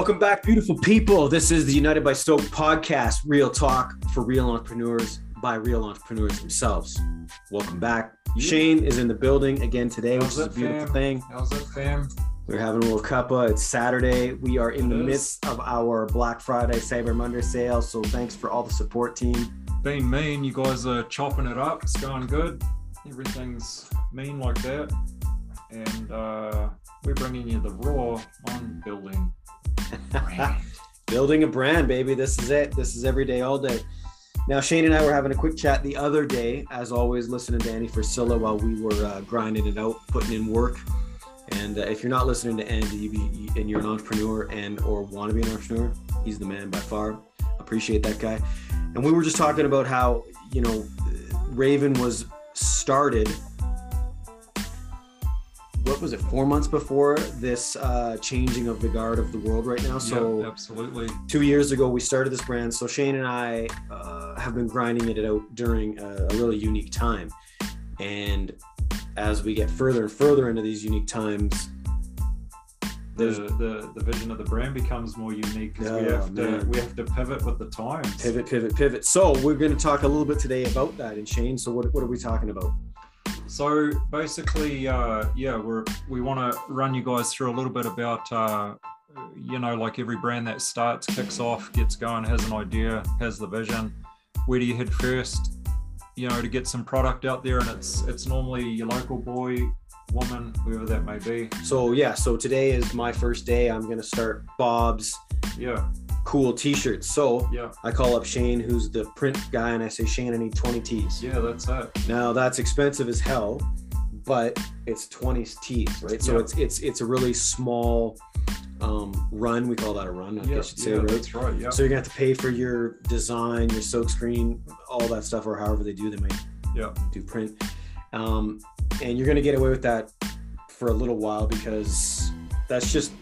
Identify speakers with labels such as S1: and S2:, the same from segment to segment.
S1: Welcome back, beautiful people. This is the United by Stoke podcast, real talk for real entrepreneurs by real entrepreneurs themselves. Welcome back. Shane is in the building again today, which is a beautiful
S2: fam?
S1: thing.
S2: How's it, fam?
S1: We're having a little cuppa. It's Saturday. We are in
S2: It
S1: the
S2: is.
S1: midst of our Black Friday, Cyber Monday sale. So thanks for all the support, team.
S2: Being mean, you guys are chopping it up. It's going good. Everything's mean like that. And uh, we're bringing you the raw on building.
S1: Building a brand, baby. This is it. This is every day, all day. Now, Shane and I were having a quick chat the other day, as always, listening to Andy Frisella while we were uh, grinding it out, putting in work. And uh, if you're not listening to Andy and you're an entrepreneur and or want to be an entrepreneur, he's the man by far. Appreciate that guy. And we were just talking about how you know Raven was started. What was it? Four months before this uh, changing of the guard of the world right now. So
S2: absolutely.
S1: two years ago we started this brand so shane and i uh, have been grinding it out during a, a really unique time and as we get further and further into these unique times
S2: The, the the vision of the brand becomes more unique because we
S1: Oh,
S2: have to we have to pivot with the times.
S1: pivot pivot pivot so we're going to talk a little bit today about that and shane so what, what are we talking about
S2: So basically, uh, yeah, we're we want to run you guys through a little bit about, uh, you know, like every brand that starts, kicks off, gets going, has an idea, has the vision. Where do you head first? You know, to get some product out there, and it's it's normally your local boy, woman, whoever that may be.
S1: so yeah so today is my first day i'm going to start bob's
S2: Yeah,
S1: cool t-shirts so
S2: yeah,
S1: i call up shane who's the print guy and i say shane i need 20 tees
S2: yeah. That's it.
S1: Now that's expensive as hell, but it's 20 tees, right? So
S2: Yeah.
S1: it's it's it's a really small um, run. We call that a run, I
S2: Yeah,
S1: guess you'd say,
S2: yeah,
S1: right?
S2: that's right. Yeah,
S1: So you're gonna have to pay for your design, your silk screen, all that stuff, or however they do. They might
S2: yeah,
S1: do print, um, and you're gonna get away with that for a little while because that's just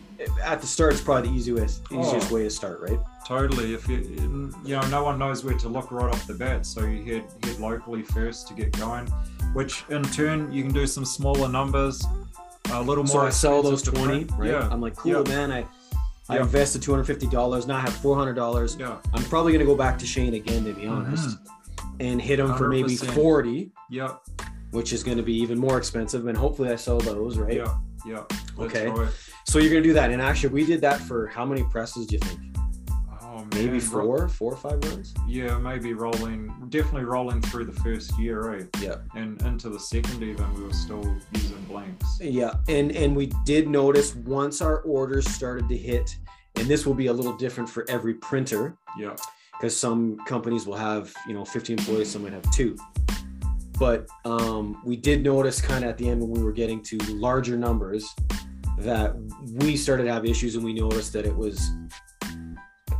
S1: at the start. It's probably the easiest easiest
S2: Oh.
S1: way to start, right?
S2: totally. If you you know, no one knows where to look right off the bat, so you head head locally first to get going. Which in turn you can do some smaller numbers, a little
S1: So
S2: more.
S1: I sell those 20,
S2: print.
S1: right?
S2: Yeah,
S1: I'm like, cool,
S2: Yeah.
S1: man. I I
S2: Yeah.
S1: invested $250. Now I have $400.
S2: yeah,
S1: I'm probably going to go back to Shane again, to be
S2: Mm-hmm.
S1: honest, and hit him for maybe 40,
S2: Yep.
S1: which is going to be even more expensive. And hopefully I sell those, right?
S2: yeah, yeah.
S1: Okay. So you're to do that. And actually, we did that for how many presses do you think?
S2: Oh, man.
S1: Maybe four, four or five runs?
S2: Yeah, maybe rolling, definitely rolling through the first year, eh?
S1: Yeah.
S2: And into the second even, we were still using blanks.
S1: Yeah. And, and we did notice once our orders started to hit, and this will be a little different for every printer
S2: Yeah,
S1: because some companies will have, you know, 50 employees, some might have two. But um, we did notice kind of at the end when we were getting to larger numbers that we started to have issues and we noticed that it was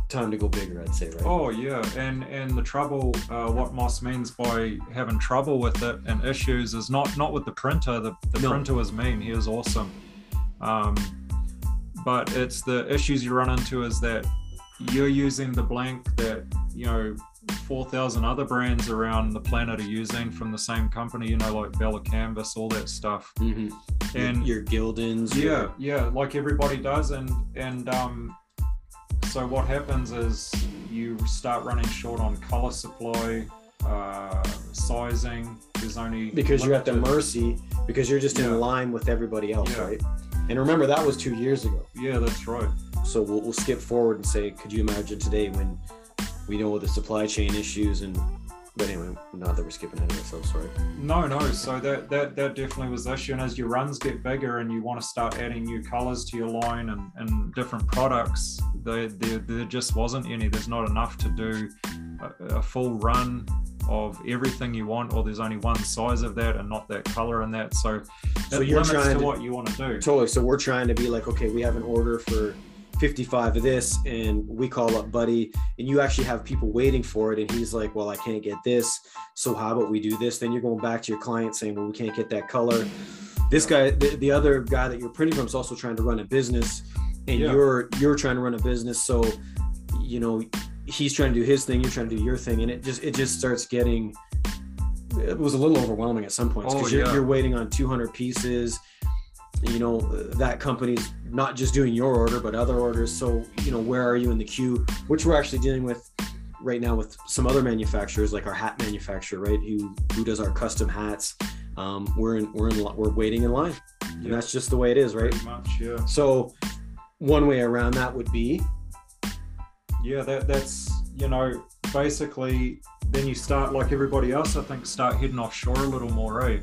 S1: time to go bigger, I'd say, right?
S2: Oh yeah, and and the trouble, uh, what Moss means by having trouble with it and issues is not not with the printer. The, the
S1: No.
S2: printer was mean. He was awesome, um, but it's the issues you run into is that you're using the blank that you know four thousand other brands around the planet are using from the same company. You know, like Bella Canvas, all that stuff.
S1: Mhm.
S2: And
S1: your Gildans.
S2: yeah
S1: your-
S2: yeah like everybody does and and um so what happens is you start running short on color supply uh sizing there's only
S1: because you're at the mercy because you're just
S2: Yeah.
S1: in line with everybody else,
S2: Yeah.
S1: right? And remember that was two years ago.
S2: yeah that's right
S1: So we'll, we'll skip forward and say, could you imagine today when we know all the supply chain issues and but anyway, not that we're skipping ahead of ourselves, sorry.
S2: no no so that that that definitely was the issue and as your runs get bigger and you want to start adding new colors to your line and, and different products there, there there just wasn't any there's not enough to do a, a full run of everything you want or there's only one size of that and not that color and that so
S1: So
S2: it
S1: you're
S2: limits
S1: trying
S2: to
S1: to-
S2: what you want to do
S1: Totally. So we're trying to be like, okay, we have an order for 55 of this, and we call up Buddy, and you actually have people waiting for it, and he's like, well, I can't get this. So how about we do this? Then you're going back to your client saying, well, we can't get that color. This guy, the, the other guy that you're printing from, is also trying to run a business, and
S2: Yeah.
S1: you're you're trying to run a business. So, you know, he's trying to do his thing, you're trying to do your thing, and it just it just starts getting. It was a little overwhelming at some points because
S2: Oh,
S1: you're,
S2: yeah.
S1: you're waiting on 200 pieces you know that company's not just doing your order but other orders so you know where are you in the queue which we're actually dealing with right now with some other manufacturers like our hat manufacturer right who who does our custom hats um, we're in we're in we're waiting in line and
S2: Yeah.
S1: that's just the way it is right
S2: Pretty much, yeah.
S1: so one way around that would be
S2: Yeah, that that's you know basically then you start like everybody else. I think start heading offshore a little more, eh?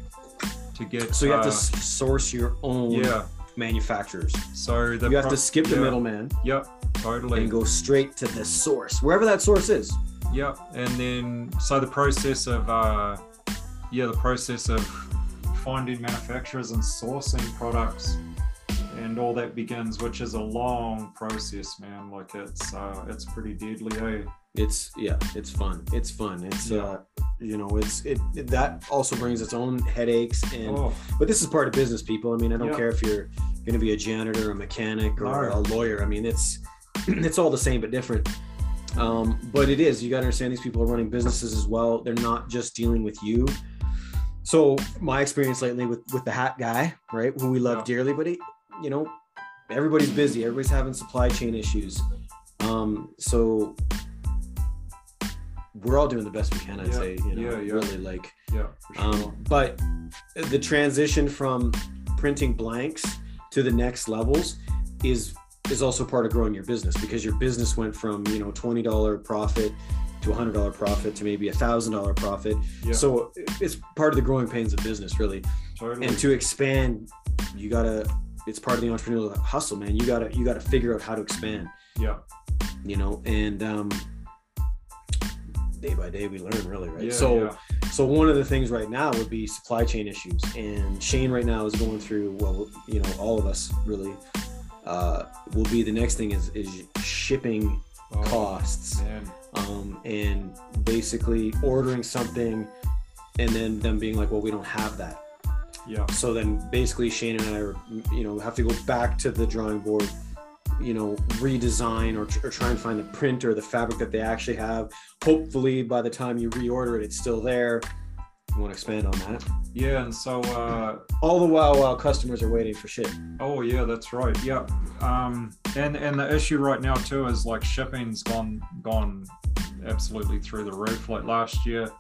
S2: To get
S1: so you have to
S2: uh,
S1: source your own
S2: yeah.
S1: manufacturers
S2: So the
S1: you have
S2: pro-
S1: to skip the
S2: yeah,
S1: middleman
S2: Yep, totally.
S1: and go straight to the source wherever that source is
S2: Yep, and then so the process of uh, yeah, the process of finding manufacturers and sourcing products and all that begins, which is a long process, man. Like it's uh, it's pretty deadly, eh?
S1: it's yeah it's fun it's fun it's
S2: Yeah.
S1: uh you know it's it, it- that also brings its own headaches and
S2: Oh,
S1: but this is part of business people. I mean i don't
S2: Yeah.
S1: care if you're going to be a janitor a mechanic or
S2: No.
S1: a lawyer. I mean it's it's all the same but different. Um but it is you got to understand these people are running businesses as well. They're not just dealing with you. So my experience lately with with the hat guy right who we love
S2: Yeah.
S1: dearly but he, you know everybody's busy. Everybody's having supply chain issues. Um so we're all doing the best we can i'd
S2: Yeah.
S1: say you know
S2: Yeah, yeah.
S1: really like
S2: yeah, sure.
S1: um, but the transition from printing blanks to the next levels is is also part of growing your business because your business went from you know twenty dollar profit to a hundred dollar profit to maybe a thousand dollar profit.
S2: yeah,
S1: So it's part of the growing pains of business, really.
S2: totally.
S1: And to expand, you gotta. It's part of the entrepreneurial hustle, man. You gotta you gotta figure out how to expand.
S2: yeah,
S1: You know, and um, day by day we learn, really, right?
S2: yeah,
S1: so.
S2: yeah.
S1: So one of the things right now would be supply chain issues, and Shane right now is going through. Well, you know, all of us really uh, will be the next thing is is shipping
S2: Oh,
S1: costs, um, and basically ordering something, and then them being like, well, we don't have that.
S2: Yeah,
S1: So then basically Shane and I are, you know, have to go back to the drawing board, you know, redesign or, or try and find the print or the fabric that they actually have. Hopefully by the time you reorder it, it's still there. You want to expand on that?
S2: yeah, and so uh,
S1: All the while, while customers are waiting for shit.
S2: Oh yeah, that's right. Yeah, um, and and the issue right now too is like shipping's gone gone absolutely through the roof. Like last year,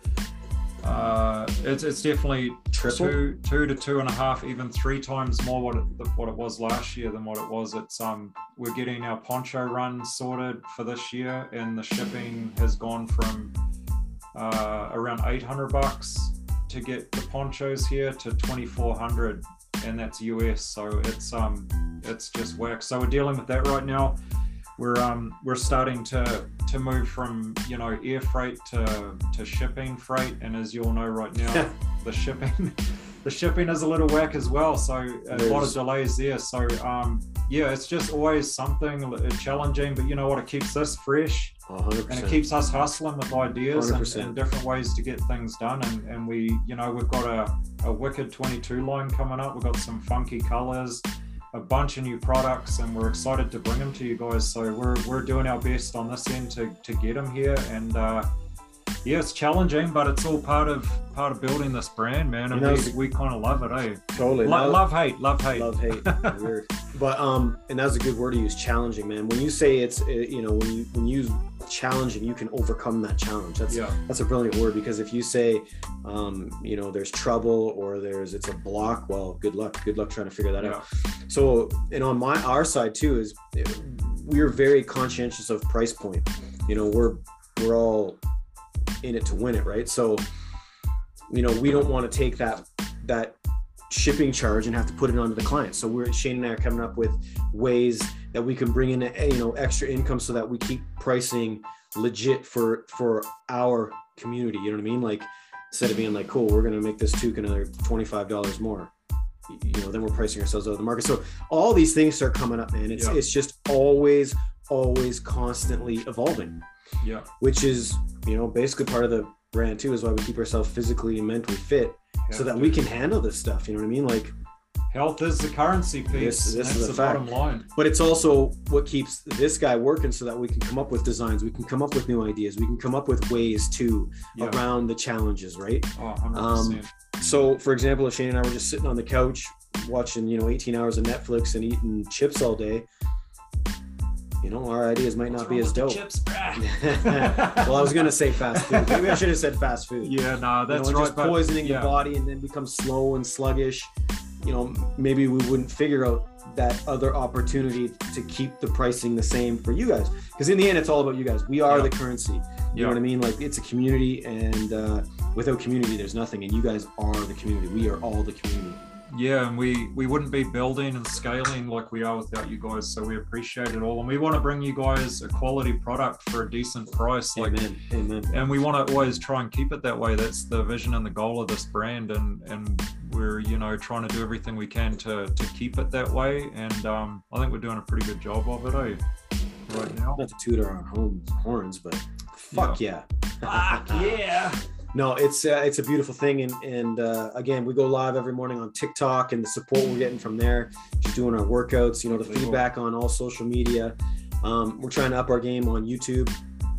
S2: uh, it's it's definitely
S1: Triple?
S2: two two to two and a half, even three times more what it what it was last year than what it was. It's um we're getting our poncho run sorted for this year, and the shipping has gone from uh, around 800 bucks to get the ponchos here to 2400 and that's US so it's um it's just whack so we're dealing with that right now we're um we're starting to to move from you know air freight to to shipping freight. And as you all know right now the shipping the shipping is a little whack as well. So a lot of delays there. So um yeah it's just always something uh, challenging but you know what? It keeps us fresh.
S1: A hundred
S2: and it keeps us hustling with ideas and, and different ways to get things done. And, and we you know we've got a, a wicked 22 line coming up. We've got some funky colors a bunch of new products and we're excited to bring them to you guys. So we're, we're doing our best on this end to, to get them here and uh, yeah it's challenging but it's all part of part of building this brand man. And
S1: You know,
S2: we, we kind of love it eh?
S1: Totally.
S2: Lo-
S1: Now-
S2: love hate love hate.
S1: Love hate. Weird. But um and that's a good word to use challenging man. When you say it's uh, you know when you when you use challenging you can overcome that challenge that's
S2: yeah.
S1: that's a brilliant word because if you say um you know there's trouble or there's it's a block well good luck good luck trying to figure that
S2: yeah.
S1: Out so and on my our side too is uh, we're very conscientious of price point. You know we're we're all in it to win it right? So you know we don't want to take that that shipping charge and have to put it onto the client. So we're shane and i are coming up with ways that we can bring in eh, you know extra income so that we keep pricing legit for for our community you know what i mean? Like instead of being like cool we're going to make this toque another $25 more you know then we're pricing ourselves out of the market. So all these things start coming up man. It's
S2: Yeah.
S1: it's just always always constantly evolving
S2: yeah
S1: which is you know basically part of the brand too is why we keep ourselves physically and mentally fit so that
S2: to.
S1: we can handle this stuff you know what i mean like
S2: health is the currency piece
S1: This- this
S2: that's
S1: is
S2: the
S1: fact.
S2: bottom line
S1: but it's also what keeps this guy working so that we can come up with designs we can come up with new ideas we can come up with ways to
S2: yeah
S1: around the challenges right
S2: Oh, 100%.
S1: Um, so for example if shane and i were just sitting on the couch watching you know 18 hours of Netflix and eating chips all day, you know our ideas might
S2: What's
S1: not be as dope.
S2: Chips,
S1: well, I was gonna say fast food. Maybe I should have said fast food.
S2: yeah, no,
S1: You know,
S2: that's right.
S1: just
S2: but-
S1: poisoning
S2: yeah.
S1: the body and then become slow and sluggish. You know, maybe we wouldn't figure out that other opportunity to keep the pricing the same for you guys. Because in the end, it's all about you guys. We are
S2: Yeah.
S1: the currency. You
S2: Yeah.
S1: know what I mean? Like it's a community, and uh, without community, there's nothing. And you guys are the community. We are all the community.
S2: Yeah, and we we wouldn't be building and scaling like we are without you guys. So we appreciate it all, and we want to bring you guys a quality product for a decent price. Like,
S1: Amen. Amen.
S2: and we want to always try and keep it that way. That's the vision and the goal of this brand, and and we're you know trying to do everything we can to to keep it that way. And um, I think we're doing a pretty good job of it, eh? Right now.
S1: Not to toot our own horns, horns, but fuck yeah.
S2: Fuck yeah!
S1: No it's uh, it's a beautiful thing and and uh, again we go live every morning on tiktok and the support we're getting from there just doing our workouts you know the feedback on all social media. Um, we're trying to up our game on youtube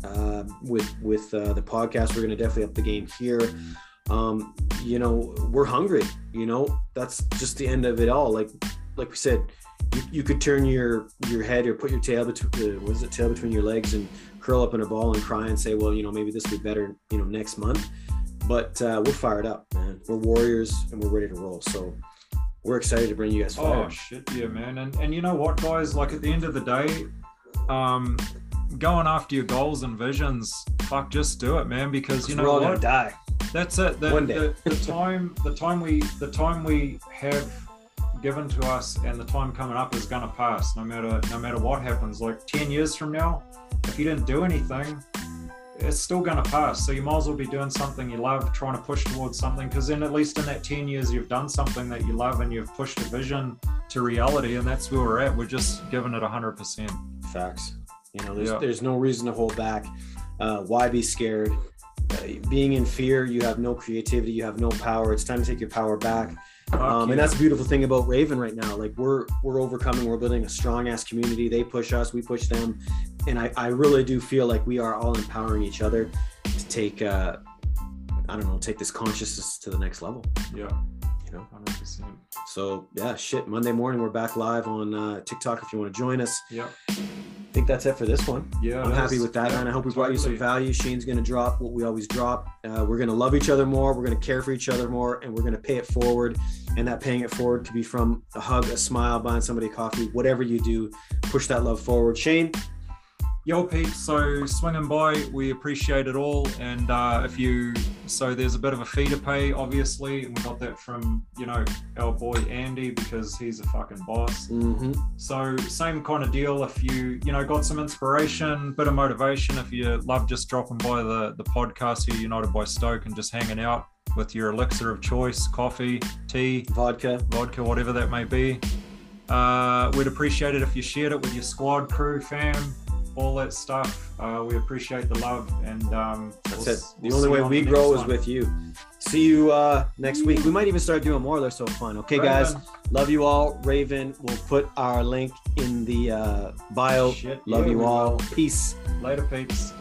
S1: uh, with with uh, the podcast. We're going to definitely up the game here. Um, you know we're hungry you know? That's just the end of it all. Like like we said you, you could turn your your head or put your tail between uh, what is it tail between your legs and curl up in a ball and cry and say well you know maybe this will be better you know next month but uh, we're fired up man we're warriors and we're ready to roll so we're excited to bring you guys fire
S2: Oh shit, yeah, man. And and you know what, guys? Like at the end of the day, um, going after your goals and visions, fuck, just do it, man. Because you
S1: we're
S2: know
S1: all
S2: what?
S1: gonna die
S2: That's it. The,
S1: One day.
S2: The, the time, the time we, the time we have given to us, and the time coming up is gonna pass. No matter, no matter what happens. Like ten years from now, if you didn't do anything, it's still gonna pass. So you might as well be doing something you love, trying to push towards something. Because then, at least in that ten years, you've done something that you love, and you've pushed a vision to reality, and that's where we're at. We're just giving it hundred percent.
S1: facts you know there's
S2: Yeah.
S1: there's no reason to hold back uh, why be scared uh, being in fear you have no creativity you have no power it's time to take your power back um, and that's the beautiful thing about raven right now. Like we're we're overcoming we're building a strong ass community. They push us we push them. And i i really do feel like we are all empowering each other to take uh i don't know take this consciousness to the next level.
S2: Yeah,
S1: you know?
S2: Hundred percent.
S1: so yeah shit. Monday morning we're back live on uh, tiktok if you want to join us.
S2: Yeah,
S1: i think that's it for this one
S2: yeah.
S1: I'm happy with that,
S2: Yeah,
S1: man. I hope we brought you some value. Shane's to drop what we always drop. Uh, we're to love each other more. We're to care for each other more, and we're to pay it forward. And that paying it forward could be from a hug, a smile, buying somebody coffee, whatever you do. Push that love forward. Shane,
S2: Yo, Pete. So swinging by, we appreciate it all. And uh, if you, so there's a bit of a fee to pay, obviously, and we got that from you know our boy Andy because he's a fucking boss.
S1: mm-hmm.
S2: So same kind of deal. If you you know got some inspiration, bit of motivation, if you love just dropping by the the podcast here, United by Stoke, and just hanging out with your elixir of choice, coffee, tea,
S1: vodka.
S2: vodka, whatever that may be. Uh, we'd appreciate it if you shared it with your squad, crew, fam, all that stuff. Uh, we appreciate the love, and um,
S1: That's
S2: we'll-
S1: it. The
S2: we'll
S1: only way
S2: on
S1: we grow is
S2: one.
S1: with you. See you uh, next week. We might even start doing more. They're so fun. Okay, guys. Love you all. Raven, we'll put our link in the uh, bio.
S2: Shit,
S1: Love
S2: yeah,
S1: you all.
S2: will.
S1: Peace.
S2: Later, peeps.